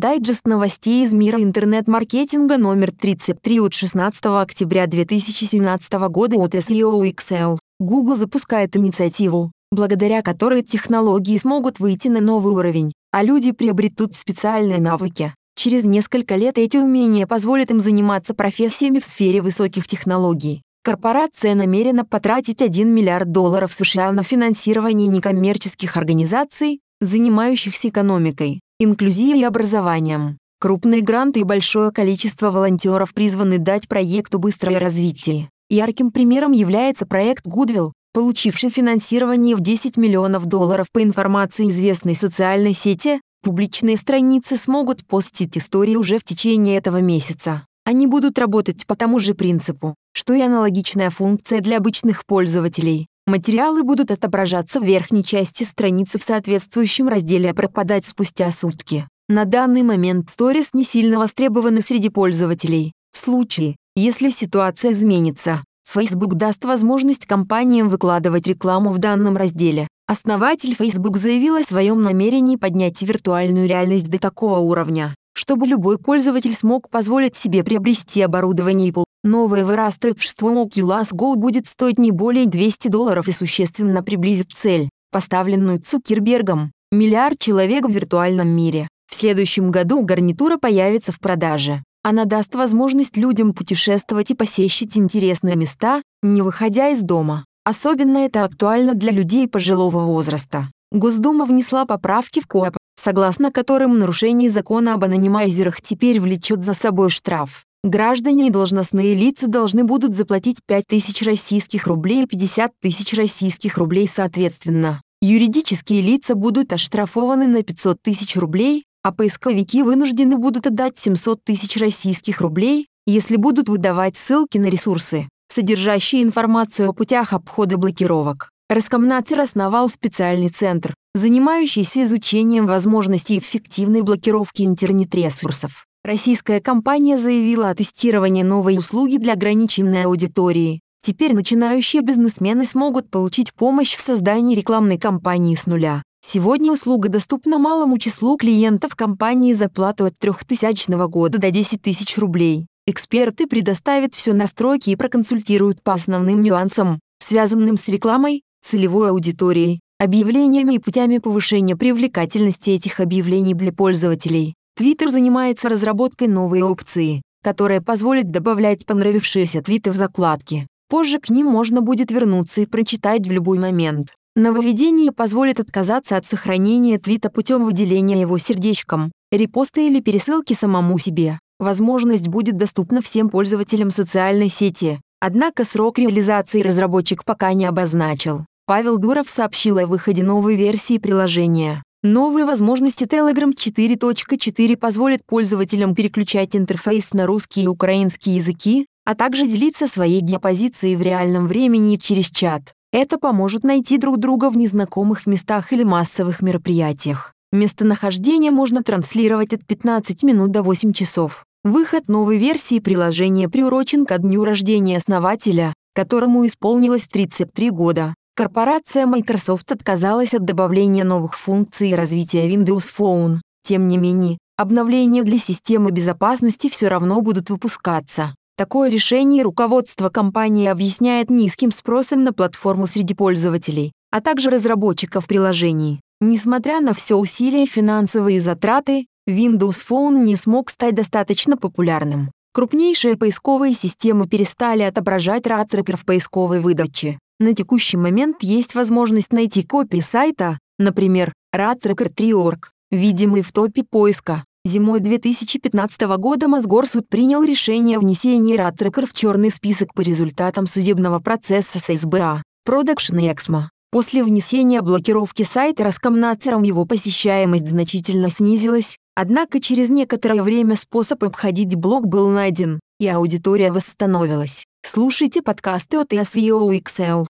Дайджест новостей из мира интернет-маркетинга номер 33 от 16 октября 2017 года от SEO XL. Google запускает инициативу, благодаря которой технологии смогут выйти на новый уровень, а люди приобретут специальные навыки. Через несколько лет эти умения позволят им заниматься профессиями в сфере высоких технологий. Корпорация намерена потратить 1 миллиард долларов США на финансирование некоммерческих организаций, занимающихся экономикой, инклюзией и образованием. Крупные гранты и большое количество волонтеров призваны дать проекту быстрое развитие. Ярким примером является проект Goodwill, получивший финансирование в 10 миллионов долларов по информации известной социальной сети, публичные страницы смогут постить истории уже в течение этого месяца. Они будут работать по тому же принципу, что и аналогичная функция для обычных пользователей. Материалы будут отображаться в верхней части страницы в соответствующем разделе «А пропадать спустя сутки». На данный момент сторис не сильно востребованы среди пользователей. В случае, если ситуация изменится, Facebook даст возможность компаниям выкладывать рекламу в данном разделе. Основатель Facebook заявил о своем намерении поднять виртуальную реальность до такого уровня, чтобы любой пользователь смог позволить себе приобрести оборудование Apple. Новое вырастроительство Oculus Go будет стоить не более 200 долларов и существенно приблизит цель, поставленную Цукербергом – миллиард человек в виртуальном мире. В следующем году гарнитура появится в продаже. Она даст возможность людям путешествовать и посещать интересные места, не выходя из дома. Особенно это актуально для людей пожилого возраста. Госдума внесла поправки в КОАП, согласно которым нарушение закона об анонимайзерах теперь влечет за собой штраф. Граждане и должностные лица должны будут заплатить 5 тысяч российских рублей и 50 тысяч российских рублей соответственно. Юридические лица будут оштрафованы на 500 тысяч рублей, а поисковики вынуждены будут отдать 700 тысяч российских рублей, если будут выдавать ссылки на ресурсы, содержащие информацию о путях обхода блокировок. Роскомнадзор основал специальный центр, занимающийся изучением возможностей эффективной блокировки интернет-ресурсов. Российская компания заявила о тестировании новой услуги для ограниченной аудитории. Теперь начинающие бизнесмены смогут получить помощь в создании рекламной кампании с нуля. Сегодня услуга доступна малому числу клиентов компании за плату от 3000 года до 10 тысяч рублей. Эксперты предоставят все настройки и проконсультируют по основным нюансам, связанным с рекламой, целевой аудиторией, объявлениями и путями повышения привлекательности этих объявлений для пользователей. Twitter занимается разработкой новой опции, которая позволит добавлять понравившиеся твиты в закладки. Позже к ним можно будет вернуться и прочитать в любой момент. Нововведение позволит отказаться от сохранения твита путем выделения его сердечком, репоста или пересылки самому себе. Возможность будет доступна всем пользователям социальной сети. Однако срок реализации разработчик пока не обозначил. Павел Дуров сообщил о выходе новой версии приложения. Новые возможности Telegram 4.4 позволят пользователям переключать интерфейс на русский и украинский языки, а также делиться своей геопозицией в реальном времени через чат. Это поможет найти друг друга в незнакомых местах или массовых мероприятиях. Местонахождение можно транслировать от 15 минут до 8 часов. Выход новой версии приложения приурочен ко дню рождения основателя, которому исполнилось 33 года. Корпорация Microsoft отказалась от добавления новых функций и развития Windows Phone. Тем не менее, обновления для системы безопасности все равно будут выпускаться. Такое решение руководство компании объясняет низким спросом на платформу среди пользователей, а также разработчиков приложений. Несмотря на все усилия и финансовые затраты, Windows Phone не смог стать достаточно популярным. Крупнейшие поисковые системы перестали отображать RAD-трекер в поисковой выдаче. На текущий момент есть возможность найти копии сайта, например, radtracker3.org, видимый в топе поиска. Зимой 2015 года Мосгорсуд принял решение о внесении RadTracker в черный список по результатам судебного процесса с СБА, Production и Exmo. После внесения блокировки сайта Роскомнадзором его посещаемость значительно снизилась, однако через некоторое время способ обходить блок был найден, и аудитория восстановилась. Слушайте подкасты от SEO XL.